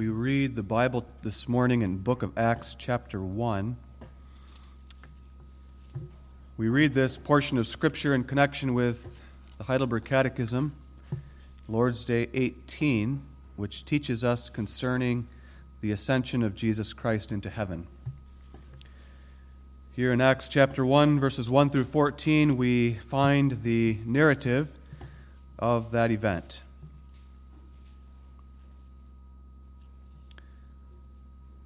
We read the Bible this morning in book of Acts chapter 1. We read this portion of scripture in connection with the Heidelberg Catechism, Lord's Day 18, which teaches us concerning the ascension of Jesus Christ into heaven. Here in Acts chapter 1, verses 1 through 14, we find the narrative of that event.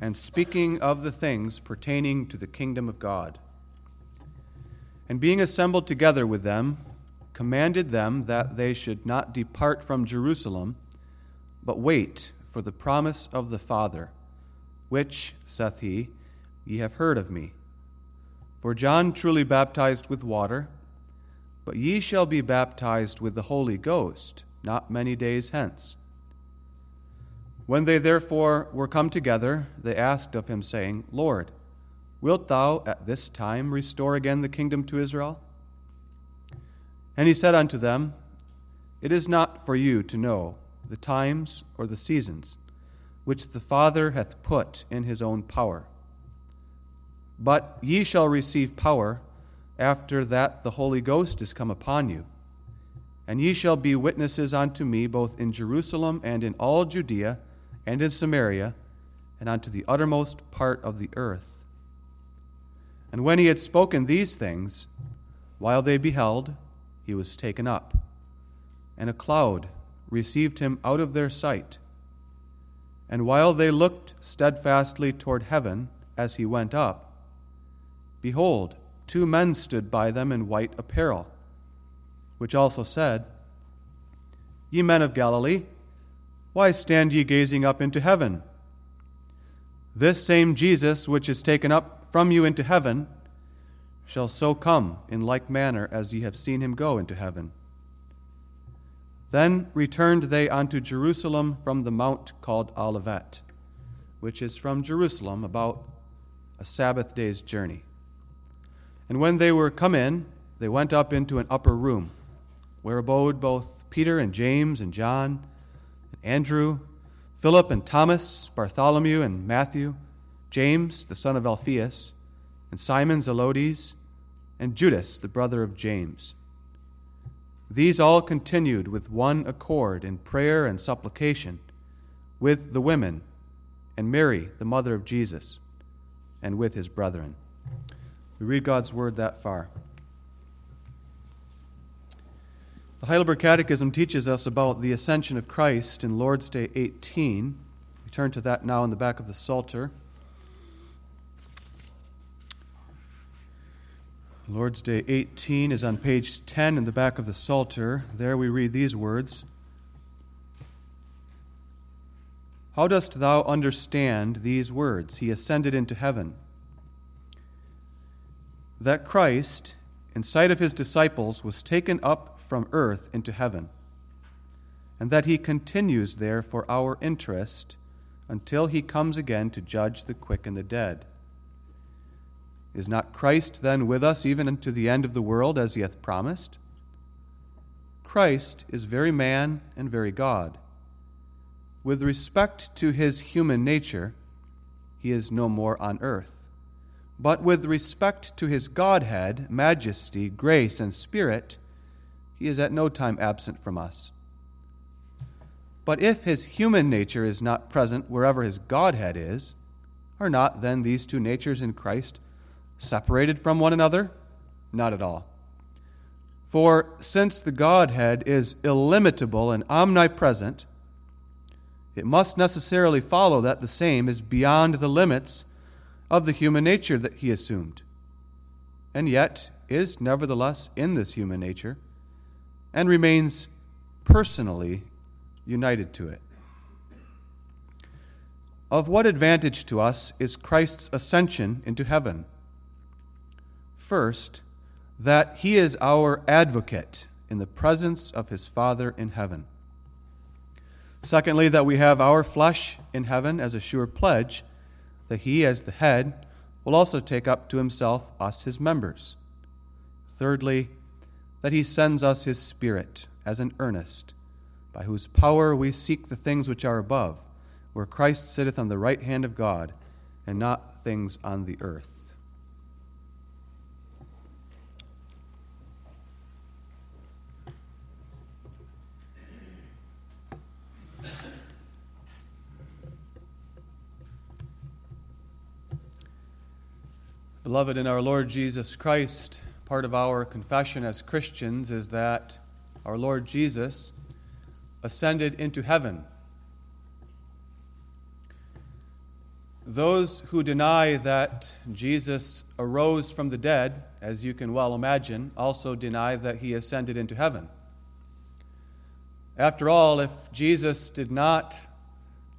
and speaking of the things pertaining to the kingdom of God. And being assembled together with them, commanded them that they should not depart from Jerusalem, but wait for the promise of the Father, which, saith he, ye have heard of me. For John truly baptized with water, but ye shall be baptized with the Holy Ghost not many days hence. When they therefore were come together, they asked of him, saying, Lord, wilt thou at this time restore again the kingdom to Israel? And he said unto them, It is not for you to know the times or the seasons which the Father hath put in his own power. But ye shall receive power after that the Holy Ghost is come upon you. And ye shall be witnesses unto me both in Jerusalem and in all Judea and in Samaria, and unto the uttermost part of the earth. And when he had spoken these things, while they beheld, he was taken up, and a cloud received him out of their sight. And while they looked steadfastly toward heaven as he went up, behold, two men stood by them in white apparel, which also said, Ye men of Galilee, why stand ye gazing up into heaven? This same Jesus, which is taken up from you into heaven, shall so come in like manner as ye have seen him go into heaven. Then returned they unto Jerusalem from the mount called Olivet, which is from Jerusalem about a Sabbath day's journey. And when they were come in, they went up into an upper room, where abode both Peter and James and John Andrew, Philip and Thomas, Bartholomew and Matthew, James, the son of Alphaeus, and Simon Zelotes, and Judas, the brother of James. These all continued with one accord in prayer and supplication with the women and Mary, the mother of Jesus, and with his brethren. We read God's word that far. The Heidelberg Catechism teaches us about the ascension of Christ in Lord's Day 18. We turn to that now in the back of the Psalter. Lord's Day 18 is on page 10 in the back of the Psalter. There we read these words How dost thou understand these words? He ascended into heaven. That Christ, in sight of his disciples, was taken up from earth into heaven, and that he continues there for our interest until he comes again to judge the quick and the dead. Is not Christ then with us even unto the end of the world, as he hath promised? Christ is very man and very God. With respect to his human nature, he is no more on earth. But with respect to his Godhead, majesty, grace, and spirit, he is at no time absent from us. But if his human nature is not present wherever his Godhead is, are not then these two natures in Christ separated from one another? Not at all. For since the Godhead is illimitable and omnipresent, it must necessarily follow that the same is beyond the limits of the human nature that he assumed, and yet is nevertheless in this human nature and remains personally united to it. Of what advantage to us is Christ's ascension into heaven? First, that he is our advocate in the presence of his Father in heaven. Secondly, that we have our flesh in heaven as a sure pledge that he, as the head, will also take up to himself us, his members. Thirdly, that he sends us his Spirit as an earnest, by whose power we seek the things which are above, where Christ sitteth on the right hand of God, and not things on the earth. Beloved, in our Lord Jesus Christ, part of our confession as Christians is that our Lord Jesus ascended into heaven. Those who deny that Jesus arose from the dead, as you can well imagine, also deny that he ascended into heaven. After all, if Jesus did not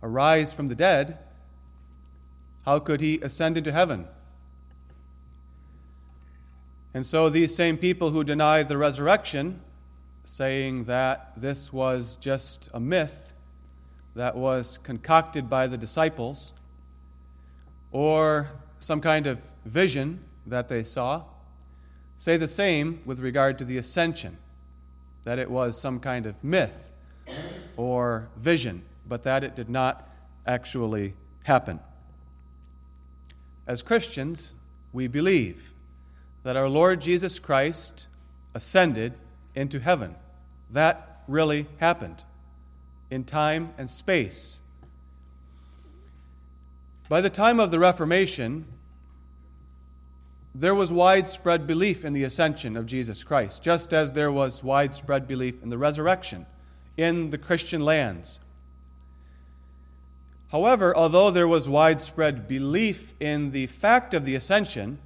arise from the dead, how could he ascend into heaven? And so these same people who deny the resurrection, saying that this was just a myth that was concocted by the disciples, or some kind of vision that they saw, say the same with regard to the ascension, that it was some kind of myth or vision, but that it did not actually happen. As Christians, we believe that our Lord Jesus Christ ascended into heaven. That really happened in time and space. By the time of the Reformation, there was widespread belief in the ascension of Jesus Christ, just as there was widespread belief in the resurrection in the Christian lands. However, although there was widespread belief in the fact of the ascension,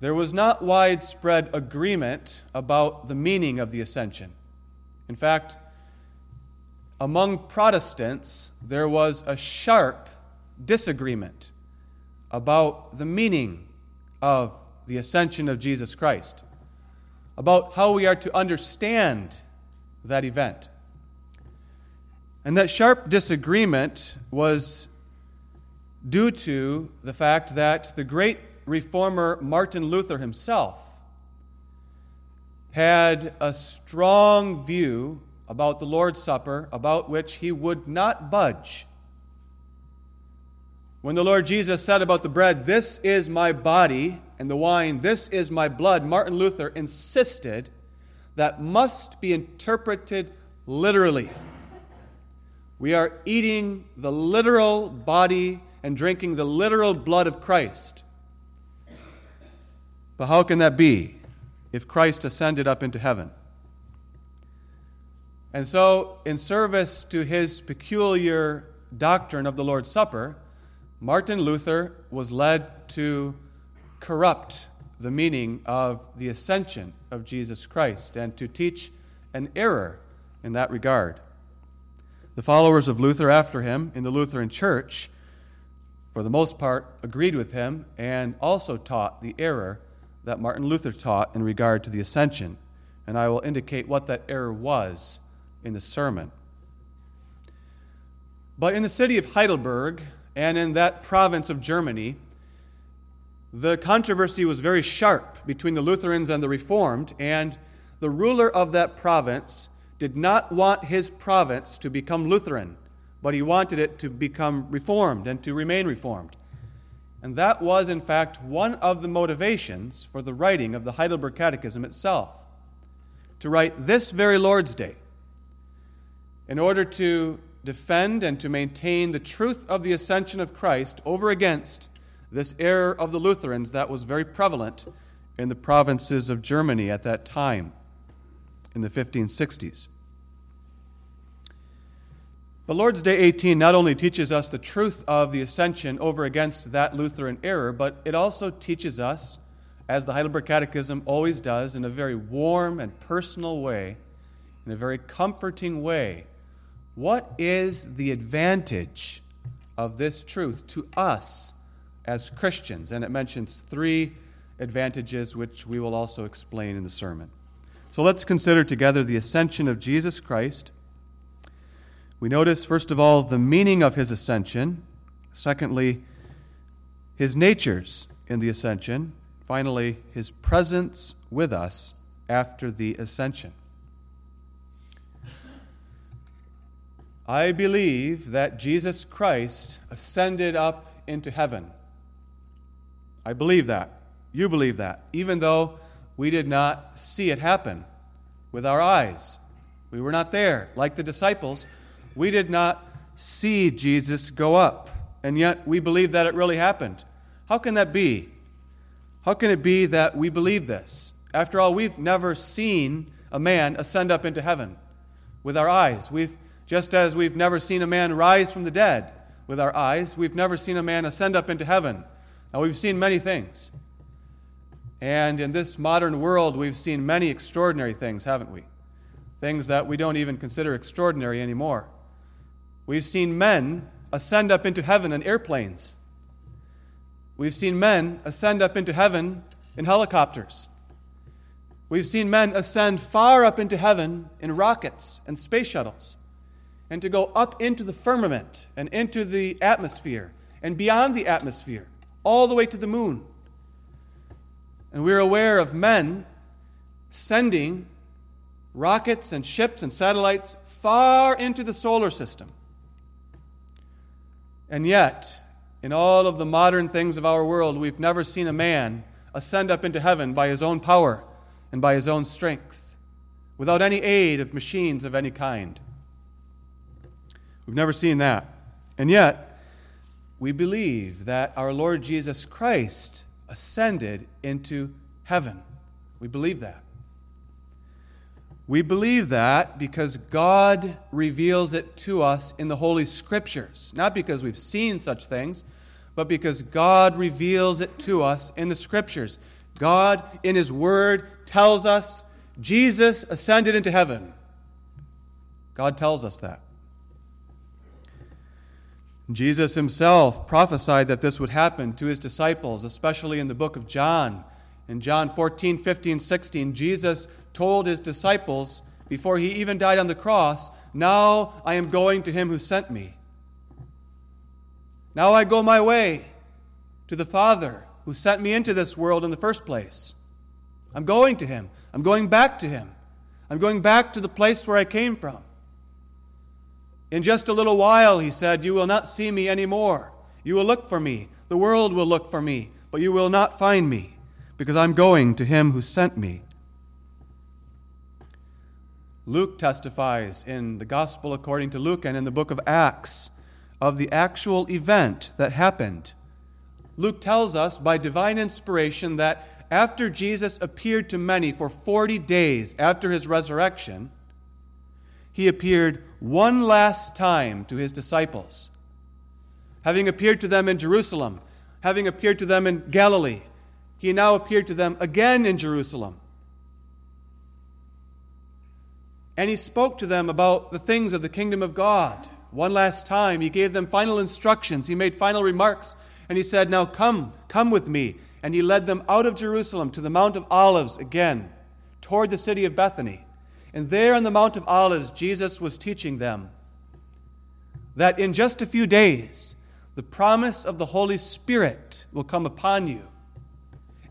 there was not widespread agreement about the meaning of the ascension. In fact, among Protestants, there was a sharp disagreement about the meaning of the ascension of Jesus Christ, about how we are to understand that event. And that sharp disagreement was due to the fact that the great reformer Martin Luther himself had a strong view about the Lord's Supper, about which he would not budge. When the Lord Jesus said about the bread, This is my body, and the wine, This is my blood, Martin Luther insisted that must be interpreted literally. We are eating the literal body and drinking the literal blood of Christ. But how can that be if Christ ascended up into heaven? And so, in service to his peculiar doctrine of the Lord's Supper, Martin Luther was led to corrupt the meaning of the ascension of Jesus Christ and to teach an error in that regard. The followers of Luther after him in the Lutheran Church, for the most part, agreed with him and also taught the error that Martin Luther taught in regard to the ascension, and I will indicate what that error was in the sermon. But in the city of Heidelberg and in that province of Germany, the controversy was very sharp between the Lutherans and the Reformed, and the ruler of that province did not want his province to become Lutheran, but he wanted it to become Reformed and to remain Reformed. And that was, in fact, one of the motivations for the writing of the Heidelberg Catechism itself. To write this very Lord's Day, in order to defend and to maintain the truth of the ascension of Christ over against this error of the Lutherans that was very prevalent in the provinces of Germany at that time in the 1560s. But Lord's Day 18 not only teaches us the truth of the ascension over against that Lutheran error, but it also teaches us, as the Heidelberg Catechism always does, in a very warm and personal way, in a very comforting way, what is the advantage of this truth to us as Christians? And it mentions three advantages, which we will also explain in the sermon. So let's consider together the ascension of Jesus Christ. We notice, first of all, the meaning of his ascension. Secondly, his natures in the ascension. Finally, his presence with us after the ascension. I believe that Jesus Christ ascended up into heaven. I believe that. You believe that, even though we did not see it happen with our eyes. We were not there. Like the disciples, we did not see Jesus go up, and yet we believe that it really happened. How can that be? How can it be that we believe this? After all, we've never seen a man ascend up into heaven with our eyes. We've, just as we've never seen a man rise from the dead with our eyes, we've never seen a man ascend up into heaven. Now, we've seen many things. And in this modern world, we've seen many extraordinary things, haven't we? Things that we don't even consider extraordinary anymore. We've seen men ascend up into heaven in airplanes. We've seen men ascend up into heaven in helicopters. We've seen men ascend far up into heaven in rockets and space shuttles, and to go up into the firmament and into the atmosphere and beyond the atmosphere, all the way to the moon. And we're aware of men sending rockets and ships and satellites far into the solar system. And yet, in all of the modern things of our world, we've never seen a man ascend up into heaven by his own power and by his own strength, without any aid of machines of any kind. We've never seen that. And yet, we believe that our Lord Jesus Christ ascended into heaven. We believe that. We believe that because God reveals it to us in the Holy Scriptures. Not because we've seen such things, but because God reveals it to us in the Scriptures. God, in His Word, tells us Jesus ascended into heaven. God tells us that. Jesus himself prophesied that this would happen to his disciples, especially in the book of John. In John 14, 15, 16, Jesus told his disciples before he even died on the cross, Now I am going to him who sent me. Now I go my way to the Father who sent me into this world in the first place. I'm going to him. I'm going back to him. I'm going back to the place where I came from. In just a little while, he said, you will not see me anymore. You will look for me. The world will look for me, but you will not find me, because I'm going to him who sent me. Luke testifies in the Gospel according to Luke and in the book of Acts of the actual event that happened. Luke tells us by divine inspiration that after Jesus appeared to many for 40 days after his resurrection, he appeared one last time to his disciples. Having appeared to them in Jerusalem, having appeared to them in Galilee, he now appeared to them again in Jerusalem. And he spoke to them about the things of the kingdom of God. One last time, he gave them final instructions. He made final remarks. And he said, Now come, come with me. And he led them out of Jerusalem to the Mount of Olives again, toward the city of Bethany. And there on the Mount of Olives, Jesus was teaching them that in just a few days, the promise of the Holy Spirit will come upon you.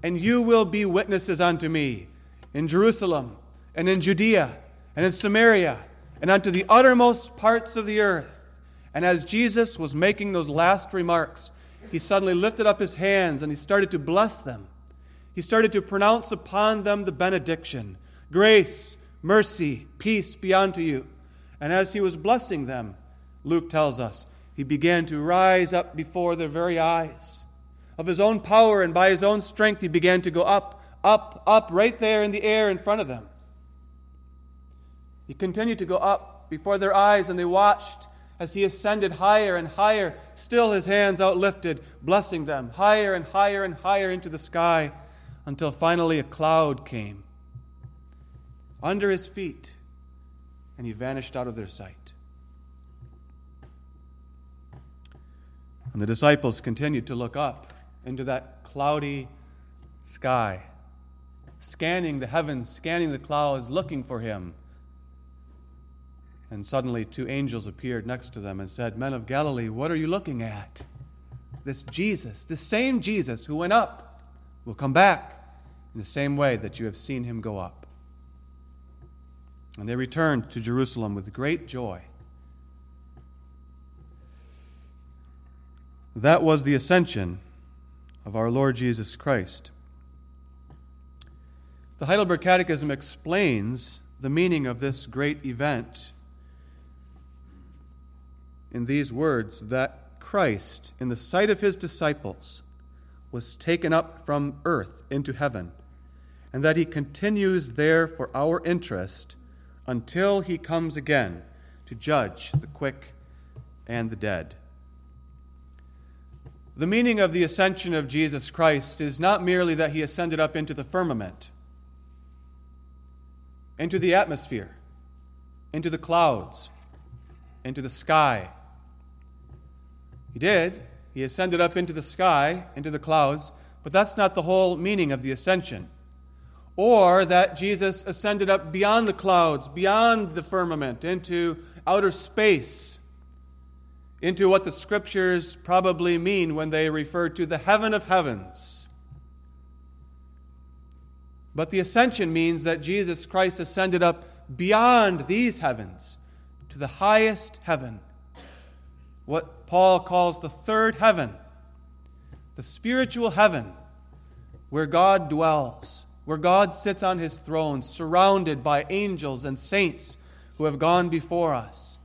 And you will be witnesses unto me in Jerusalem and in Judea and in Samaria and unto the uttermost parts of the earth. And as Jesus was making those last remarks, he suddenly lifted up his hands and he started to bless them. He started to pronounce upon them the benediction grace, mercy, peace be unto you. And as he was blessing them, Luke tells us, he began to rise up before their very eyes. Of his own power and by his own strength, he began to go up, up, up, right there in the air in front of them. He continued to go up before their eyes, and they watched as he ascended higher and higher, still his hands outlifted, blessing them, higher and higher and higher into the sky, until finally a cloud came under his feet, and he vanished out of their sight. And the disciples continued to look up into that cloudy sky, scanning the heavens, scanning the clouds, looking for him. And suddenly, two angels appeared next to them and said, Men of Galilee, what are you looking at? This Jesus, this same Jesus who went up, will come back in the same way that you have seen him go up. And they returned to Jerusalem with great joy. That was the ascension of our Lord Jesus Christ. The Heidelberg Catechism explains the meaning of this great event in these words that Christ, in the sight of his disciples, was taken up from earth into heaven, and that he continues there for our interest until he comes again to judge the quick and the dead. The meaning of the ascension of Jesus Christ is not merely that he ascended up into the firmament, into the atmosphere, into the clouds, into the sky. He did. He ascended up into the sky, into the clouds, but that's not the whole meaning of the ascension. Or that Jesus ascended up beyond the clouds, beyond the firmament, into outer space into what the scriptures probably mean when they refer to the heaven of heavens. But the ascension means that Jesus Christ ascended up beyond these heavens to the highest heaven, what Paul calls the third heaven, the spiritual heaven where God dwells, where God sits on his throne, surrounded by angels and saints who have gone before us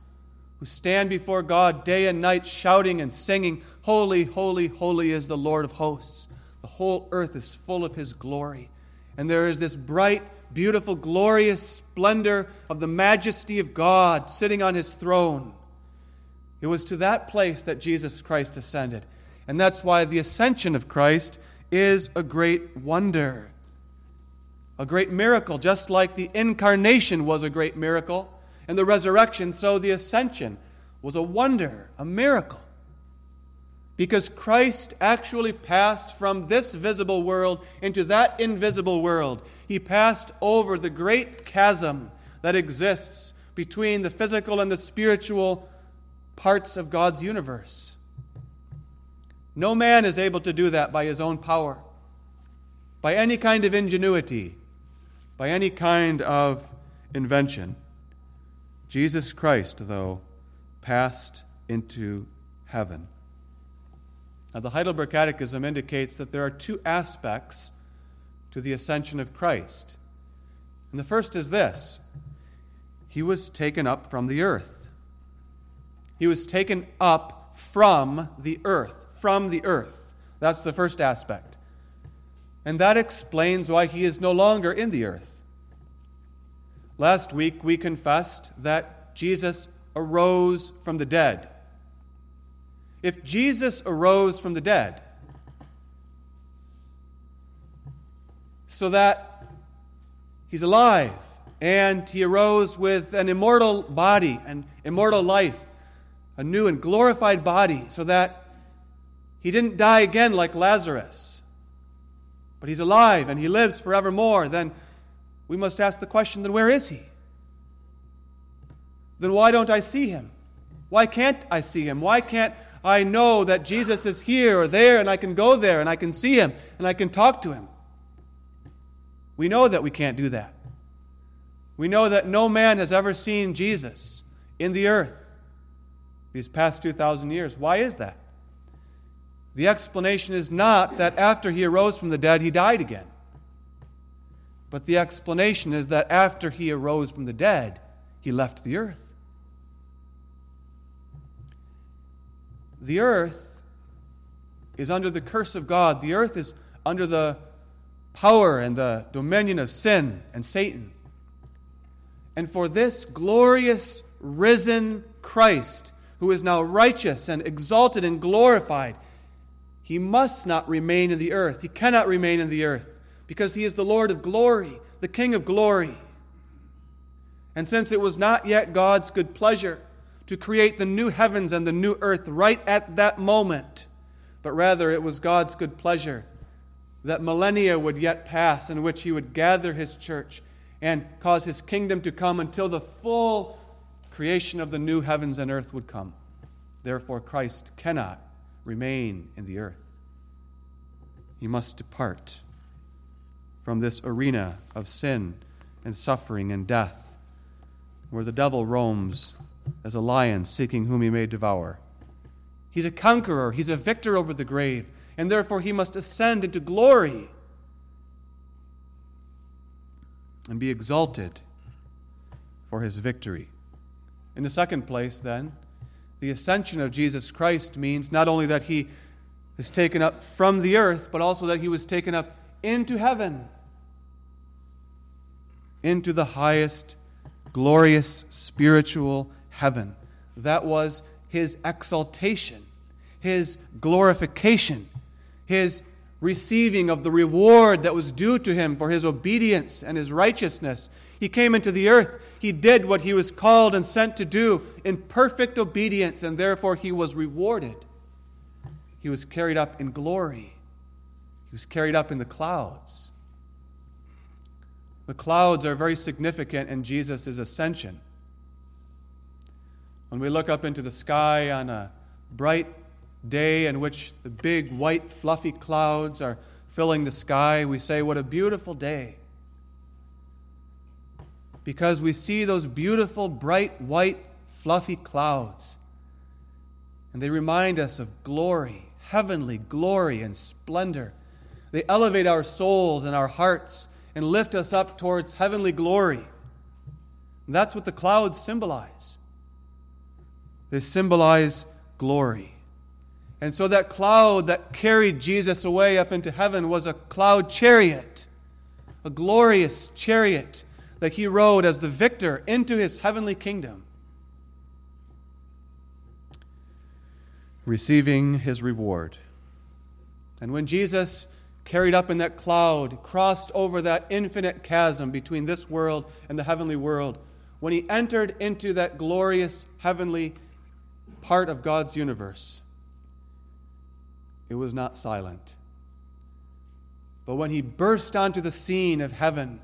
who stand before God day and night shouting and singing, Holy, holy, holy is the Lord of hosts. The whole earth is full of his glory. And there is this bright, beautiful, glorious splendor of the majesty of God sitting on his throne. It was to that place that Jesus Christ ascended. And that's why the ascension of Christ is a great wonder, a great miracle, just like the incarnation was a great miracle and the resurrection, so the ascension was a wonder, a miracle. Because Christ actually passed from this visible world into that invisible world. He passed over the great chasm that exists between the physical and the spiritual parts of God's universe. No man is able to do that by his own power, by any kind of ingenuity, by any kind of invention. Jesus Christ, though, passed into heaven. Now, the Heidelberg Catechism indicates that there are two aspects to the ascension of Christ. And the first is this He was taken up from the earth. He was taken up from the earth. From the earth. That's the first aspect. And that explains why he is no longer in the earth. Last week, we confessed that Jesus arose from the dead. If Jesus arose from the dead, so that he's alive and he arose with an immortal body and immortal life, a new and glorified body, so that he didn't die again like Lazarus, but he's alive and he lives forevermore, then we must ask the question then where is he? Then why don't I see him? Why can't I see him? Why can't I know that Jesus is here or there and I can go there and I can see him and I can talk to him? We know that we can't do that. We know that no man has ever seen Jesus in the earth these past 2,000 years. Why is that? The explanation is not that after he arose from the dead, he died again. But the explanation is that after he arose from the dead, he left the earth. The earth is under the curse of God. The earth is under the power and the dominion of sin and Satan. And for this glorious risen Christ, who is now righteous and exalted and glorified, he must not remain in the earth. He cannot remain in the earth because he is the Lord of glory, the King of glory. And since it was not yet God's good pleasure to create the new heavens and the new earth right at that moment, but rather it was God's good pleasure that millennia would yet pass in which he would gather his church and cause his kingdom to come until the full creation of the new heavens and earth would come. Therefore, Christ cannot remain in the earth. He must depart from this arena of sin and suffering and death, where the devil roams as a lion seeking whom he may devour. He's a conqueror, he's a victor over the grave, and therefore he must ascend into glory and be exalted for his victory. In the second place, then, the ascension of Jesus Christ means not only that he is taken up from the earth, but also that he was taken up into heaven, into the highest, glorious, spiritual heaven. That was his exaltation, his glorification, his receiving of the reward that was due to him for his obedience and his righteousness. He came into the earth. He did what he was called and sent to do in perfect obedience, and therefore he was rewarded. He was carried up in glory, he was carried up in the clouds. The clouds are very significant in Jesus' ascension. When we look up into the sky on a bright day in which the big white fluffy clouds are filling the sky, we say, What a beautiful day. Because we see those beautiful, bright, white, fluffy clouds. And they remind us of glory, heavenly glory and splendor. They elevate our souls and our hearts and lift us up towards heavenly glory. And that's what the clouds symbolize. They symbolize glory. And so that cloud that carried Jesus away up into heaven was a cloud chariot, a glorious chariot that he rode as the victor into his heavenly kingdom, receiving his reward. And when Jesus carried up in that cloud, crossed over that infinite chasm between this world and the heavenly world, when he entered into that glorious heavenly part of God's universe, it was not silent. But when he burst onto the scene of heaven,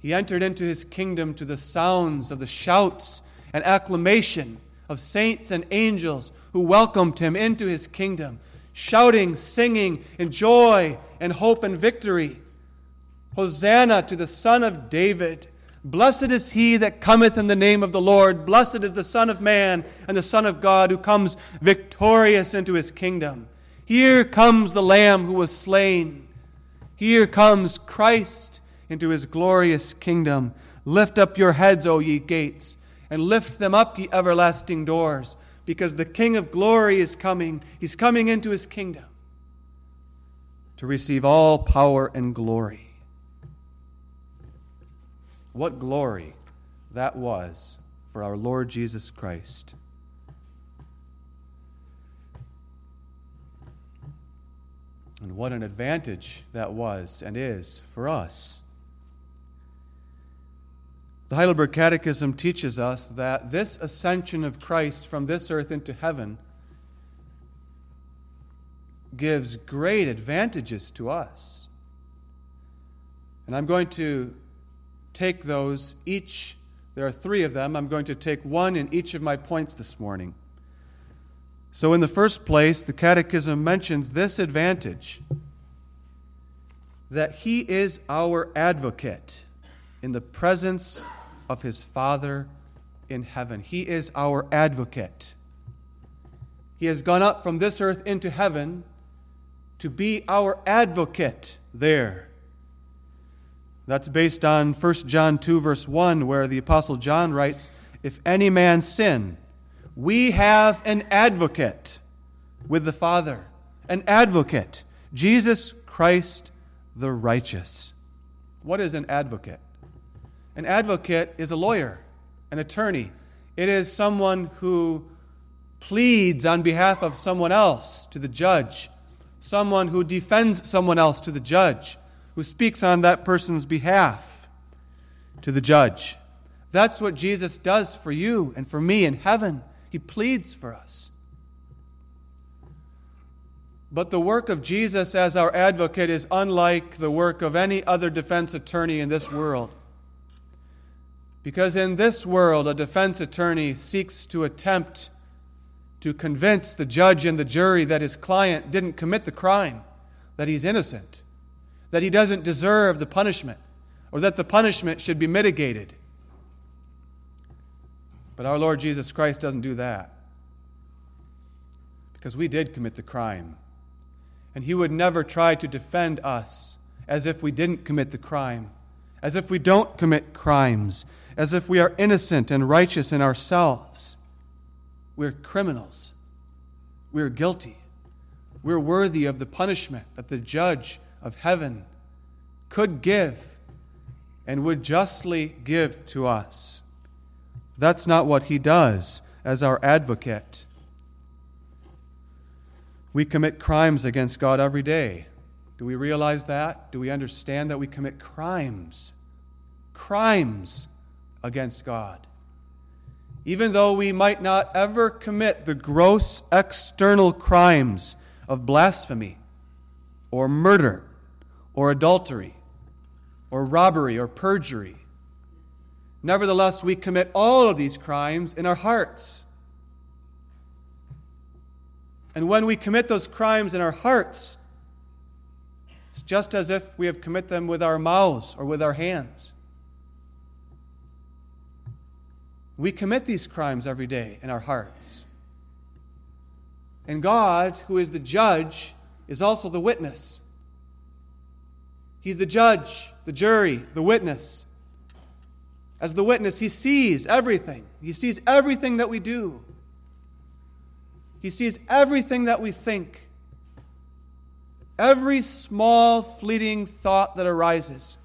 he entered into his kingdom to the sounds of the shouts and acclamation of saints and angels who welcomed him into his kingdom, shouting, singing in joy and hope and victory. Hosanna to the Son of David. Blessed is he that cometh in the name of the Lord. Blessed is the Son of Man and the Son of God who comes victorious into his kingdom. Here comes the Lamb who was slain. Here comes Christ into his glorious kingdom. Lift up your heads, O ye gates, and lift them up, ye everlasting doors, because the King of glory is coming. He's coming into his kingdom to receive all power and glory. What glory that was for our Lord Jesus Christ. And what an advantage that was and is for us. The Heidelberg Catechism teaches us that this ascension of Christ from this earth into heaven gives great advantages to us. And I'm going to take those each, there are three of them. I'm going to take one in each of my points this morning. So, in the first place, the Catechism mentions this advantage that he is our advocate in the presence of his Father in heaven. He is our advocate. He has gone up from this earth into heaven to be our advocate there. That's based on 1 John 2, verse 1, where the Apostle John writes, If any man sin, we have an advocate with the Father, an advocate, Jesus Christ the righteous. What is an advocate? An advocate is a lawyer, an attorney. It is someone who pleads on behalf of someone else to the judge, someone who defends someone else to the judge, who speaks on that person's behalf to the judge. That's what Jesus does for you and for me in heaven. He pleads for us. But the work of Jesus as our advocate is unlike the work of any other defense attorney in this world. Because in this world, a defense attorney seeks to attempt to convince the judge and the jury that his client didn't commit the crime, that he's innocent, that he doesn't deserve the punishment, or that the punishment should be mitigated. But our Lord Jesus Christ doesn't do that. Because we did commit the crime. And he would never try to defend us as if we didn't commit the crime, as if we don't commit crimes, as if we are innocent and righteous in ourselves. We're criminals. We're guilty. We're worthy of the punishment that the judge of heaven could give and would justly give to us. That's not what he does as our advocate. We commit crimes against God every day. Do we realize that? Do we understand that we commit crimes? Crimes against God. Even though we might not ever commit the gross external crimes of blasphemy or murder or adultery or robbery or perjury, nevertheless, we commit all of these crimes in our hearts. And when we commit those crimes in our hearts, it's just as if we have commit them with our mouths or with our hands. We commit these crimes every day in our hearts. And God, who is the judge, is also the witness. He's the judge, the jury, the witness. As the witness, he sees everything. He sees everything that we do. He sees everything that we think, every small, fleeting thought that arises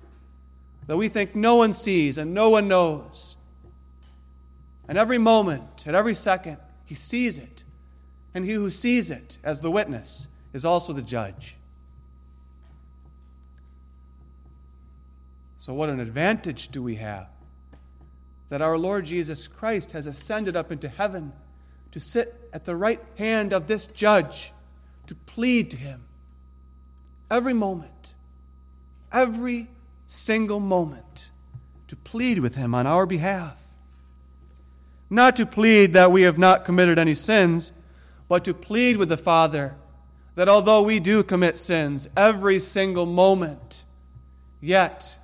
that we think no one sees and no one knows. And every moment, at every second, he sees it. And he who sees it as the witness is also the judge. So, what an advantage do we have that our Lord Jesus Christ has ascended up into heaven to sit at the right hand of this judge to plead to him every moment, every single moment, to plead with him on our behalf. Not to plead that we have not committed any sins, but to plead with the Father that although we do commit sins every single moment, yet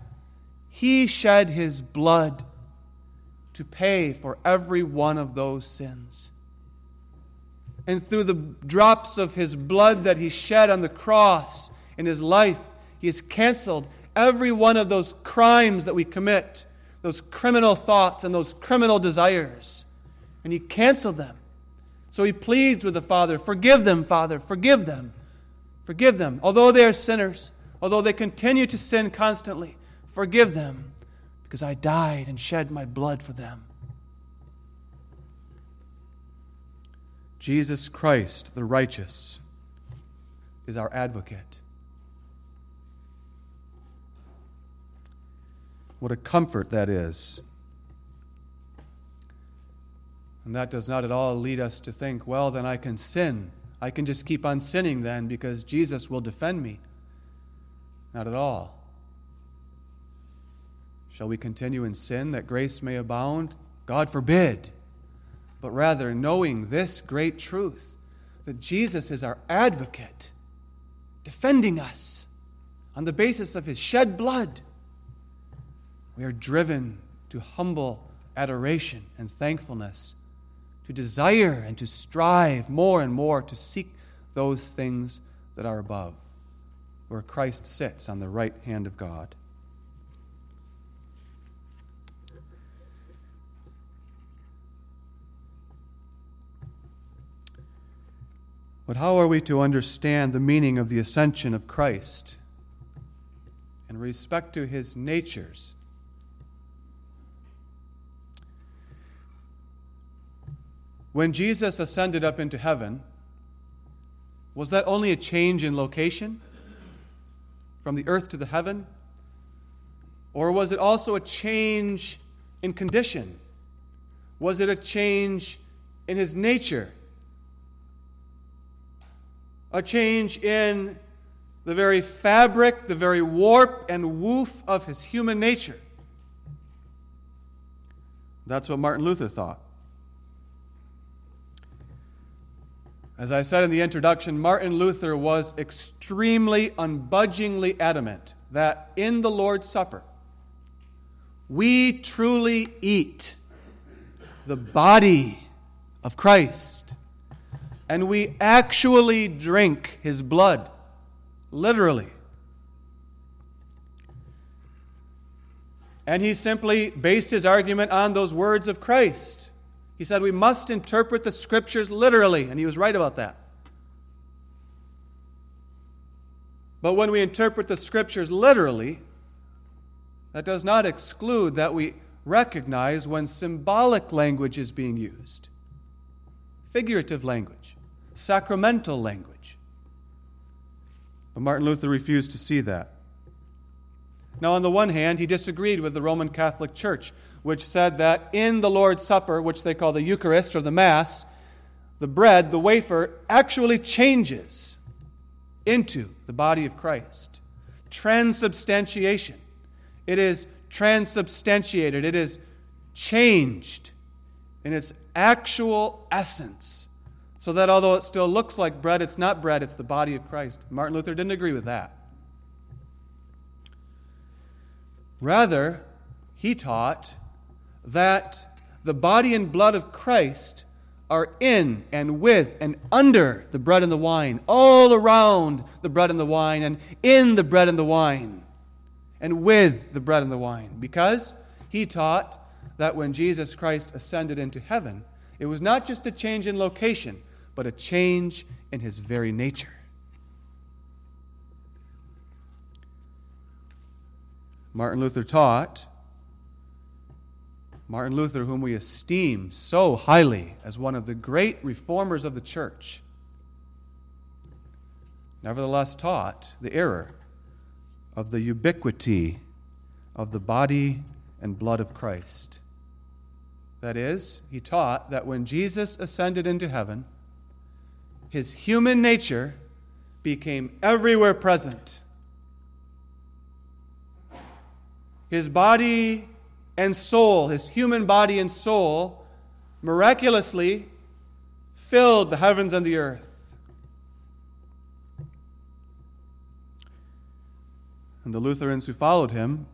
he shed his blood to pay for every one of those sins. And through the drops of his blood that he shed on the cross in his life, he has canceled every one of those crimes that we commit, those criminal thoughts and those criminal desires. And he canceled them. So he pleads with the Father, Forgive them, Father, forgive them. Forgive them. Although they are sinners, although they continue to sin constantly, forgive them because I died and shed my blood for them. Jesus Christ, the righteous, is our advocate. What a comfort that is. And that does not at all lead us to think, well, then I can sin. I can just keep on sinning then because Jesus will defend me. Not at all. Shall we continue in sin that grace may abound? God forbid but rather knowing this great truth that Jesus is our advocate, defending us on the basis of his shed blood. We are driven to humble adoration and thankfulness, to desire and to strive more and more to seek those things that are above, where Christ sits on the right hand of God. But how are we to understand the meaning of the ascension of Christ in respect to his natures? When Jesus ascended up into heaven, was that only a change in location from the earth to the heaven? Or was it also a change in condition? Was it a change in his nature, a change in the very fabric, the very warp and woof of his human nature. That's what Martin Luther thought. As I said in the introduction, Martin Luther was extremely, unbudgingly adamant that in the Lord's Supper, we truly eat the body of Christ and we actually drink his blood, literally. And he simply based his argument on those words of Christ. He said we must interpret the scriptures literally, and he was right about that. But when we interpret the scriptures literally, that does not exclude that we recognize when symbolic language is being used, figurative language, sacramental language. But Martin Luther refused to see that. Now, on the one hand, he disagreed with the Roman Catholic Church, which said that in the Lord's Supper, which they call the Eucharist or the Mass, the bread, the wafer, actually changes into the body of Christ. Transubstantiation. It is transubstantiated, it is changed in its actual essence. So that although it still looks like bread, it's not bread, it's the body of Christ. Martin Luther didn't agree with that. Rather, he taught that the body and blood of Christ are in and with and under the bread and the wine, all around the bread and the wine, and in the bread and the wine, and with the bread and the wine. Because he taught that when Jesus Christ ascended into heaven, it was not just a change in location, but a change in his very nature. Martin Luther taught, Martin Luther, whom we esteem so highly as one of the great reformers of the church, nevertheless taught the error of the ubiquity of the body and blood of Christ. That is, he taught that when Jesus ascended into heaven, his human nature became everywhere present his body and soul, his human body and soul, miraculously filled the heavens and the earth. And the Lutherans who followed him,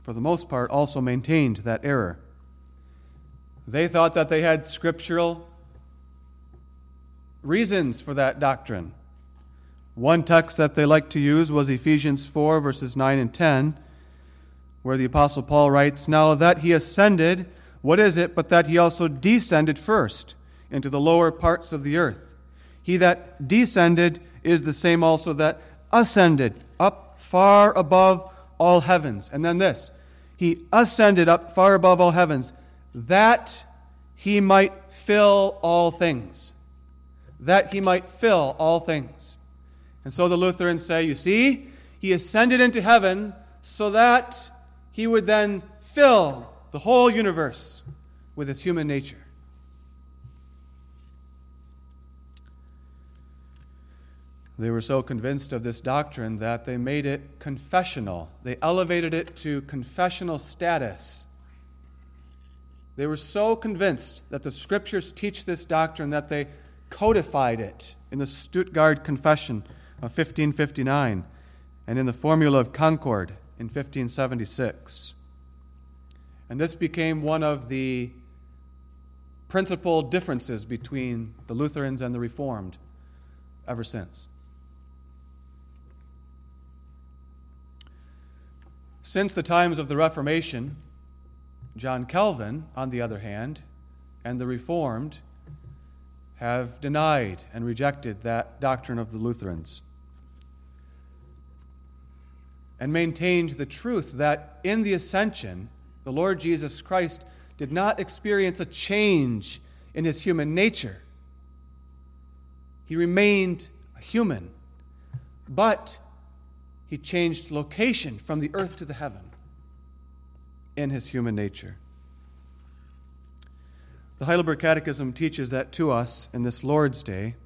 for the most part, also maintained that error. They thought that they had scriptural reasons for that doctrine. One text that they liked to use was Ephesians 4, verses 9 and 10 where the Apostle Paul writes, Now that he ascended, what is it but that he also descended first into the lower parts of the earth? He that descended is the same also that ascended up far above all heavens. And then this He ascended up far above all heavens that he might fill all things. That he might fill all things. And so the Lutherans say, You see, he ascended into heaven so that he would then fill the whole universe with his human nature. They were so convinced of this doctrine that they made it confessional. They elevated it to confessional status. They were so convinced that the scriptures teach this doctrine that they codified it in the Stuttgart Confession of 1559 and in the Formula of Concord in 1576. And this became one of the principal differences between the Lutherans and the Reformed ever since. Since the times of the Reformation, John Calvin, on the other hand, and the Reformed have denied and rejected that doctrine of the Lutherans and maintained the truth that in the ascension, the Lord Jesus Christ did not experience a change in his human nature. He remained a human, but he changed location from the earth to the heaven in his human nature. The Heidelberg Catechism teaches that to us in this Lord's Day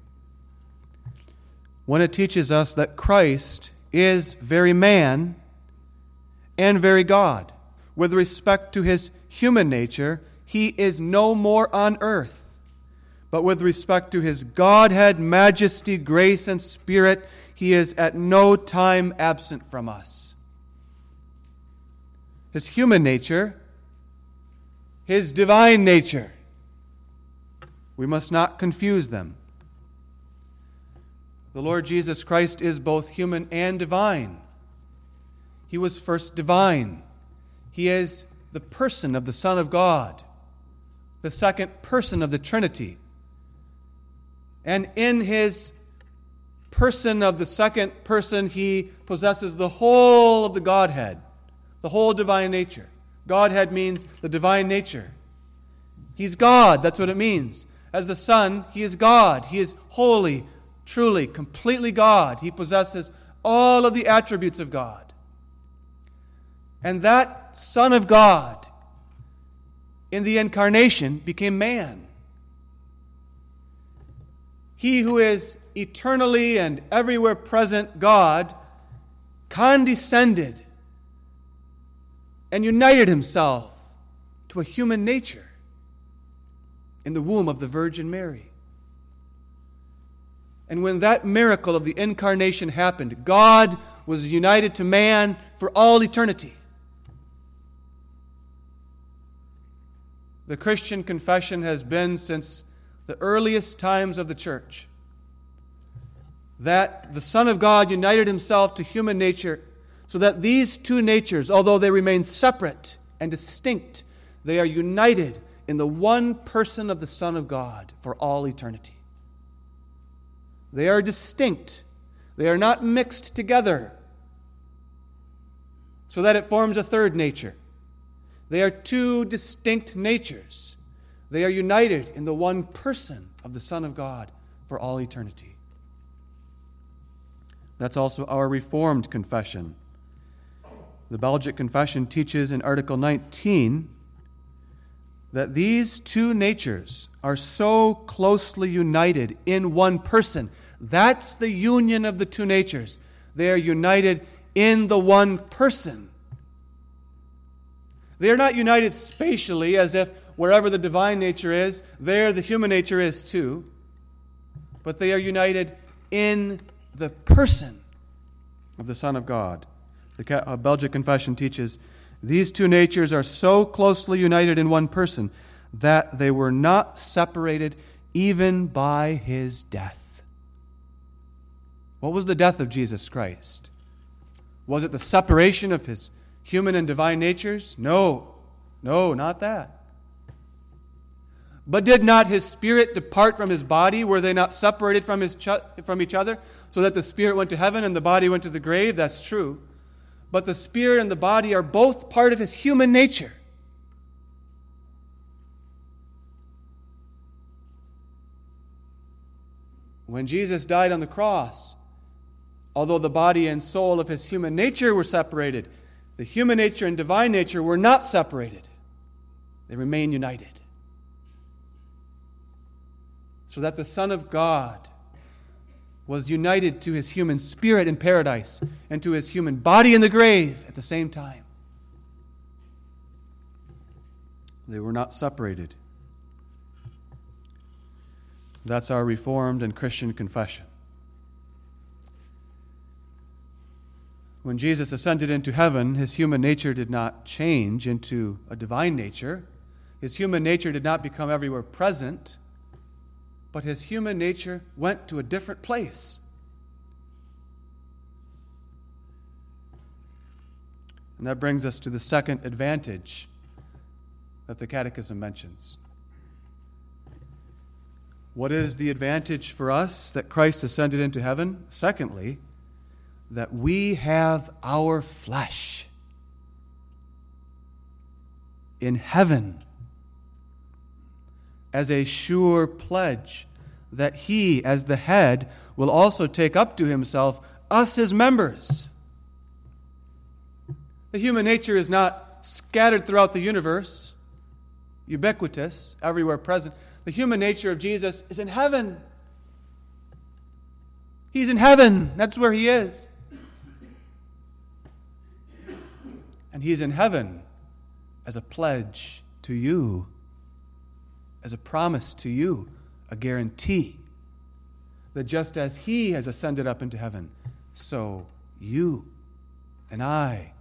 when it teaches us that Christ is very man and very God. With respect to his human nature, he is no more on earth. But with respect to his Godhead, majesty, grace, and spirit, he is at no time absent from us. His human nature, his divine nature, we must not confuse them. The Lord Jesus Christ is both human and divine. He was first divine. He is the person of the Son of God, the second person of the Trinity. And in his person of the second person, he possesses the whole of the Godhead, the whole divine nature. Godhead means the divine nature. He's God, that's what it means. As the Son, he is God. He is holy, truly, completely God. He possesses all of the attributes of God. And that Son of God in the incarnation became man. He who is eternally and everywhere present God condescended and united himself to a human nature in the womb of the Virgin Mary. And when that miracle of the incarnation happened, God was united to man for all eternity. The Christian confession has been since the earliest times of the church that the Son of God united himself to human nature so that these two natures, although they remain separate and distinct, they are united in the one person of the Son of God for all eternity. They are distinct, they are not mixed together so that it forms a third nature. They are two distinct natures. They are united in the one person of the Son of God for all eternity. That's also our Reformed confession. The Belgic Confession teaches in Article 19 that these two natures are so closely united in one person. That's the union of the two natures. They are united in the one person. They are not united spatially as if wherever the divine nature is, there the human nature is too. But they are united in the person of the Son of God. The uh, Belgic Confession teaches these two natures are so closely united in one person that they were not separated even by his death. What was the death of Jesus Christ? Was it the separation of his human and divine natures? No, no, not that. But did not his spirit depart from his body? Were they not separated from, his ch- from each other? So that the spirit went to heaven and the body went to the grave? That's true but the spirit and the body are both part of his human nature. When Jesus died on the cross, although the body and soul of his human nature were separated, the human nature and divine nature were not separated. They remain united. So that the Son of God was united to his human spirit in paradise and to his human body in the grave at the same time. They were not separated. That's our Reformed and Christian confession. When Jesus ascended into heaven, his human nature did not change into a divine nature. His human nature did not become everywhere present but his human nature went to a different place. And that brings us to the second advantage that the Catechism mentions. What is the advantage for us that Christ ascended into heaven? Secondly, that we have our flesh in heaven as a sure pledge that he, as the head, will also take up to himself us, his members. The human nature is not scattered throughout the universe. ubiquitous, everywhere present. The human nature of Jesus is in heaven. He's in heaven. That's where he is. And he's in heaven as a pledge to you, as a promise to you, a guarantee that just as he has ascended up into heaven, so you and I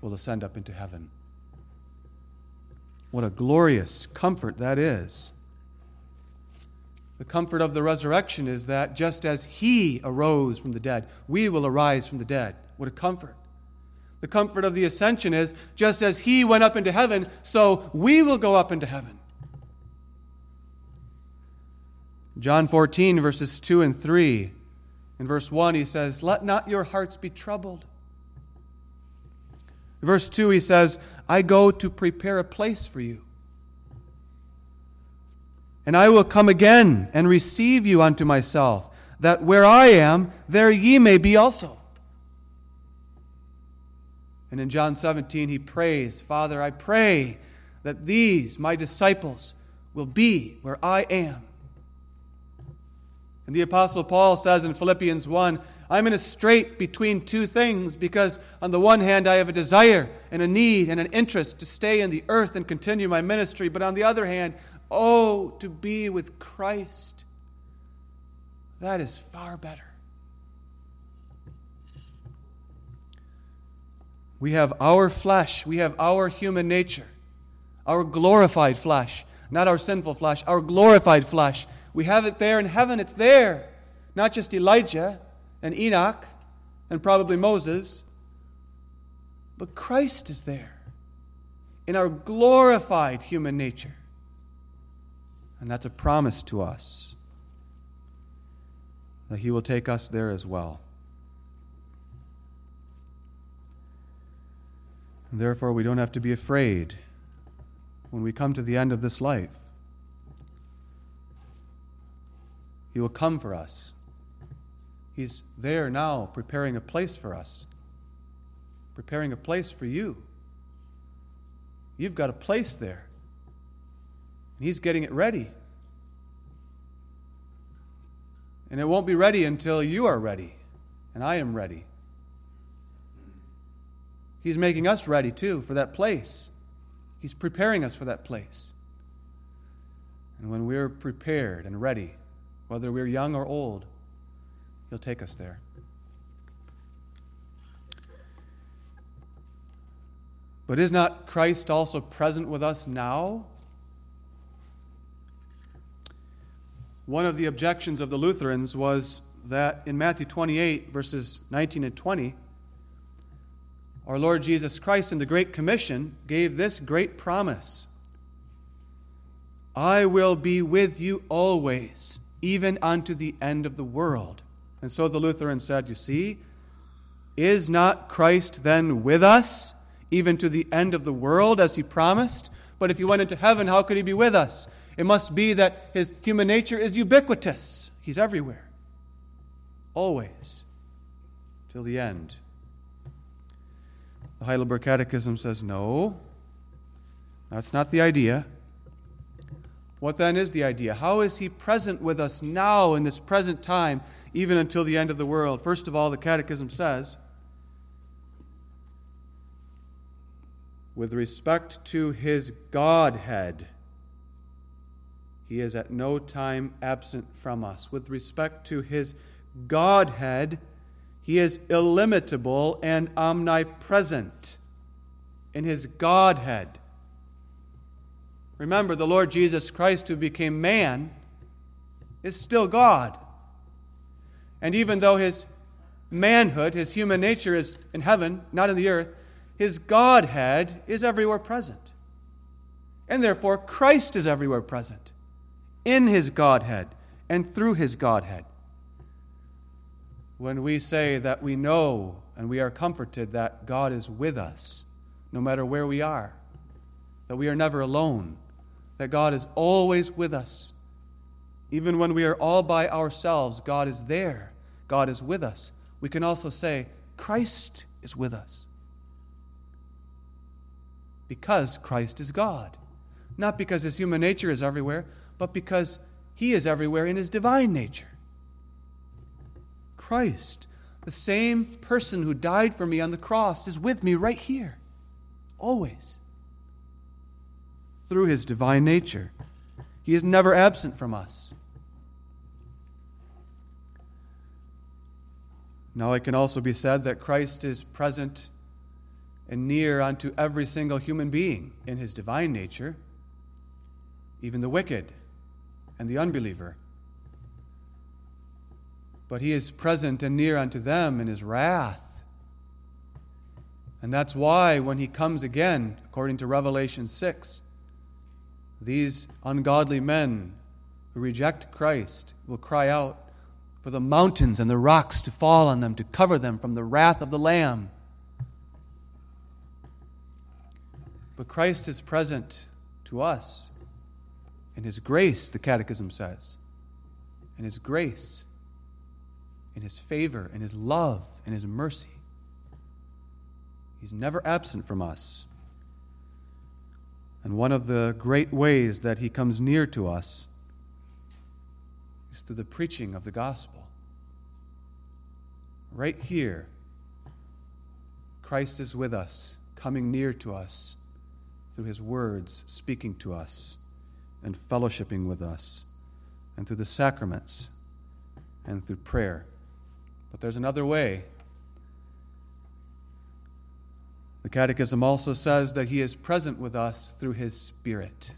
will ascend up into heaven. What a glorious comfort that is. The comfort of the resurrection is that just as he arose from the dead, we will arise from the dead. What a comfort. The comfort of the ascension is just as he went up into heaven, so we will go up into heaven. John 14, verses 2 and 3. In verse 1, he says, Let not your hearts be troubled. Verse 2, he says, I go to prepare a place for you. And I will come again and receive you unto myself, that where I am, there ye may be also. And in John 17, he prays, Father, I pray that these, my disciples, will be where I am. And the Apostle Paul says in Philippians 1 I'm in a strait between two things because, on the one hand, I have a desire and a need and an interest to stay in the earth and continue my ministry, but on the other hand, oh, to be with Christ. That is far better. We have our flesh, we have our human nature, our glorified flesh, not our sinful flesh, our glorified flesh. We have it there in heaven, it's there. Not just Elijah and Enoch and probably Moses, but Christ is there in our glorified human nature. And that's a promise to us that He will take us there as well. Therefore, we don't have to be afraid when we come to the end of this life. He will come for us. He's there now preparing a place for us, preparing a place for you. You've got a place there. And He's getting it ready. And it won't be ready until you are ready, and I am ready. He's making us ready too for that place. He's preparing us for that place. And when we're prepared and ready, whether we're young or old, He'll take us there. But is not Christ also present with us now? One of the objections of the Lutherans was that in Matthew 28, verses 19 and 20, our Lord Jesus Christ in the Great Commission gave this great promise I will be with you always, even unto the end of the world. And so the Lutheran said, You see, is not Christ then with us, even to the end of the world, as he promised? But if he went into heaven, how could he be with us? It must be that his human nature is ubiquitous. He's everywhere, always, till the end. The Heidelberg Catechism says, No, that's not the idea. What then is the idea? How is he present with us now in this present time, even until the end of the world? First of all, the Catechism says, with respect to his Godhead, he is at no time absent from us. With respect to his Godhead, he is illimitable and omnipresent in his Godhead. Remember, the Lord Jesus Christ, who became man, is still God. And even though his manhood, his human nature is in heaven, not in the earth, his Godhead is everywhere present. And therefore, Christ is everywhere present in his Godhead and through his Godhead. When we say that we know and we are comforted that God is with us, no matter where we are, that we are never alone, that God is always with us. Even when we are all by ourselves, God is there. God is with us. We can also say, Christ is with us. Because Christ is God. not because his human nature is everywhere, but because he is everywhere in his divine nature. Christ, the same person who died for me on the cross, is with me right here, always, through his divine nature. He is never absent from us. Now, it can also be said that Christ is present and near unto every single human being in his divine nature, even the wicked and the unbeliever. But he is present and near unto them in his wrath. And that's why, when he comes again, according to Revelation 6, these ungodly men who reject Christ will cry out, for the mountains and the rocks to fall on them to cover them from the wrath of the Lamb. But Christ is present to us in His grace, the Catechism says. In His grace, in His favor, in His love, in His mercy. He's never absent from us. And one of the great ways that He comes near to us is through the preaching of the gospel. Right here, Christ is with us, coming near to us through his words, speaking to us and fellowshipping with us, and through the sacraments and through prayer. But there's another way. The Catechism also says that he is present with us through his Spirit.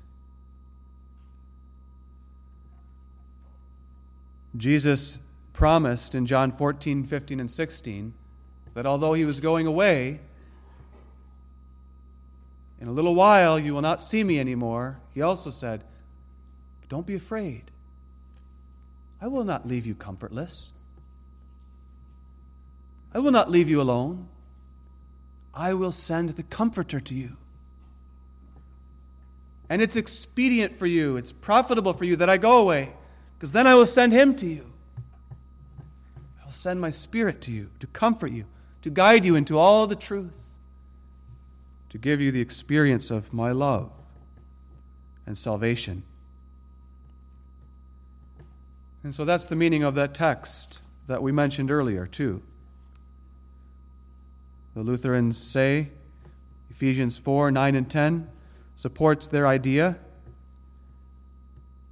Jesus promised in John 14, 15, and 16 that although he was going away, in a little while you will not see me anymore. He also said, Don't be afraid. I will not leave you comfortless. I will not leave you alone. I will send the Comforter to you. And it's expedient for you, it's profitable for you that I go away because then I will send him to you. I will send my spirit to you to comfort you, to guide you into all the truth, to give you the experience of my love and salvation. And so that's the meaning of that text that we mentioned earlier, too. The Lutherans say, Ephesians 4 9 and 10 supports their idea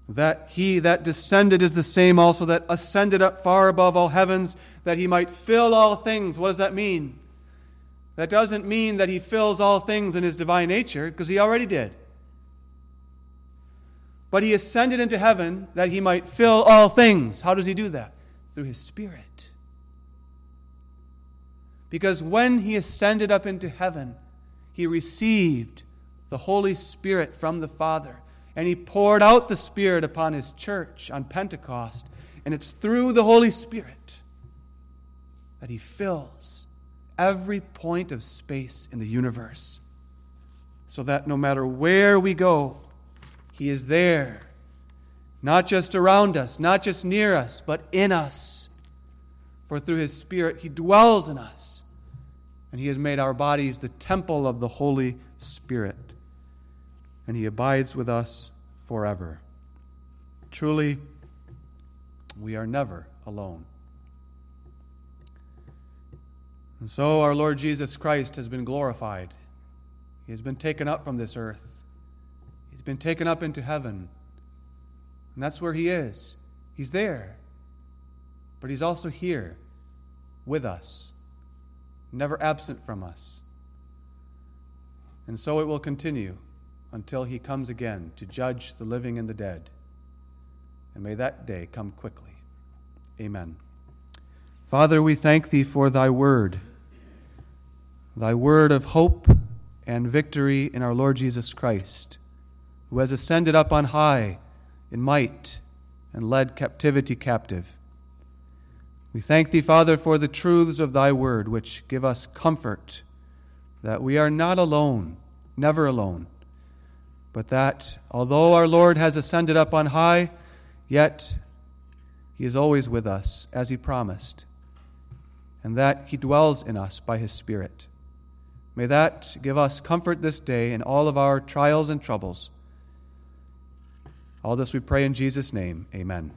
that he that descended is the same also that ascended up far above all heavens, that he might fill all things. What does that mean? That doesn't mean that he fills all things in his divine nature, because he already did. But he ascended into heaven that he might fill all things. How does he do that? Through his Spirit. Because when he ascended up into heaven, he received the Holy Spirit from the Father and he poured out the Spirit upon his church on Pentecost. And it's through the Holy Spirit that he fills every point of space in the universe. So that no matter where we go, he is there. Not just around us, not just near us, but in us. For through his Spirit, he dwells in us. And he has made our bodies the temple of the Holy Spirit and he abides with us forever. Truly, we are never alone. And so our Lord Jesus Christ has been glorified. He has been taken up from this earth. He's been taken up into heaven. And that's where he is. He's there. But he's also here with us, never absent from us. And so it will continue until he comes again to judge the living and the dead. And may that day come quickly. Amen. Father, we thank thee for thy word, thy word of hope and victory in our Lord Jesus Christ, who has ascended up on high in might and led captivity captive. We thank thee, Father, for the truths of thy word, which give us comfort that we are not alone, never alone but that although our Lord has ascended up on high, yet he is always with us, as he promised, and that he dwells in us by his Spirit. May that give us comfort this day in all of our trials and troubles. All this we pray in Jesus' name. Amen.